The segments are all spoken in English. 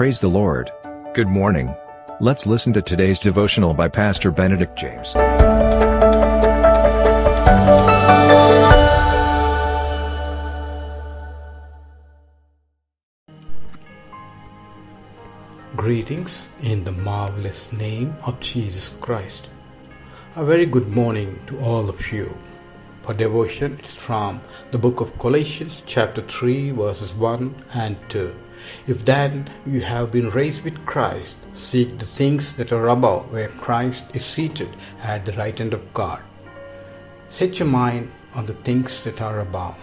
Praise the Lord. Good morning. Let's listen to today's devotional by Pastor Benedict James. Greetings in the marvelous name of Jesus Christ. A very good morning to all of you. For devotion, it's from the book of Colossians, chapter 3, verses 1 and 2. If then you have been raised with Christ, seek the things that are above, where Christ is seated at the right hand of God. Set your mind on the things that are above.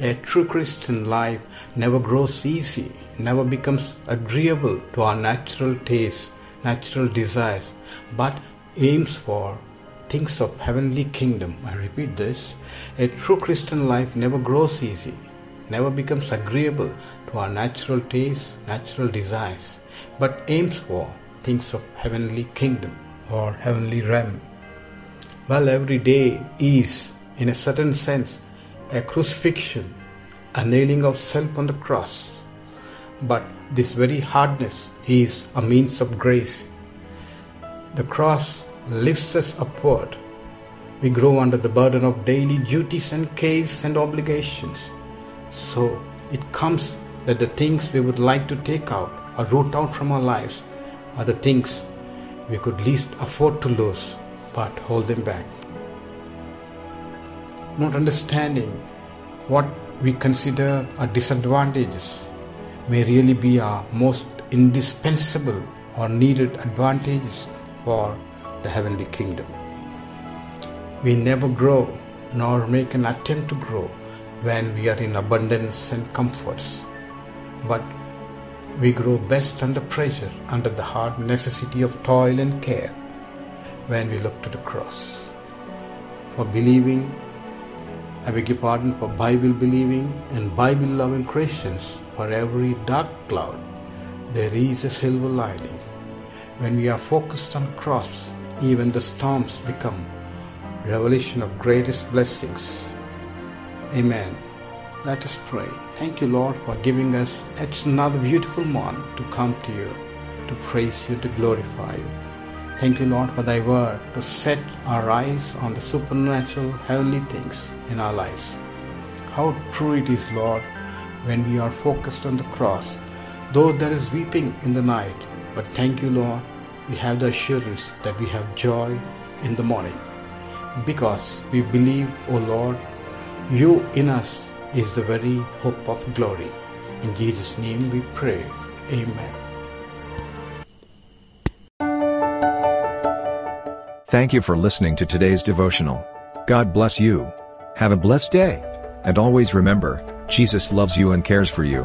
A true Christian life never grows easy, never becomes agreeable to our natural tastes, natural desires, but aims for things of heavenly kingdom. I repeat this. A true Christian life never grows easy, never becomes agreeable to our natural tastes, natural desires, but aims for things of heavenly kingdom or heavenly realm. Well, every day is, in a certain sense, a crucifixion, a nailing of self on the cross. But this very hardness is a means of grace. The cross lifts us upward. We grow under the burden of daily duties and cares and obligations. So it comes that the things we would like to take out or root out from our lives are the things we could least afford to lose but hold them back not understanding what we consider our disadvantages may really be our most indispensable or needed advantages for the heavenly kingdom. We never grow nor make an attempt to grow when we are in abundance and comforts, but we grow best under pressure, under the hard necessity of toil and care, when we look to the cross. For believing I beg your pardon for Bible believing and Bible loving Christians. For every dark cloud, there is a silver lining. When we are focused on cross, even the storms become revelation of greatest blessings. Amen. Let us pray. Thank you, Lord, for giving us yet another beautiful morning to come to you, to praise you, to glorify you. Thank you, Lord, for thy word to set our eyes on the supernatural heavenly things in our lives. How true it is, Lord, when we are focused on the cross, though there is weeping in the night. But thank you, Lord, we have the assurance that we have joy in the morning. Because we believe, O Lord, you in us is the very hope of glory. In Jesus' name we pray. Amen. Thank you for listening to today's devotional. God bless you. Have a blessed day. And always remember, Jesus loves you and cares for you.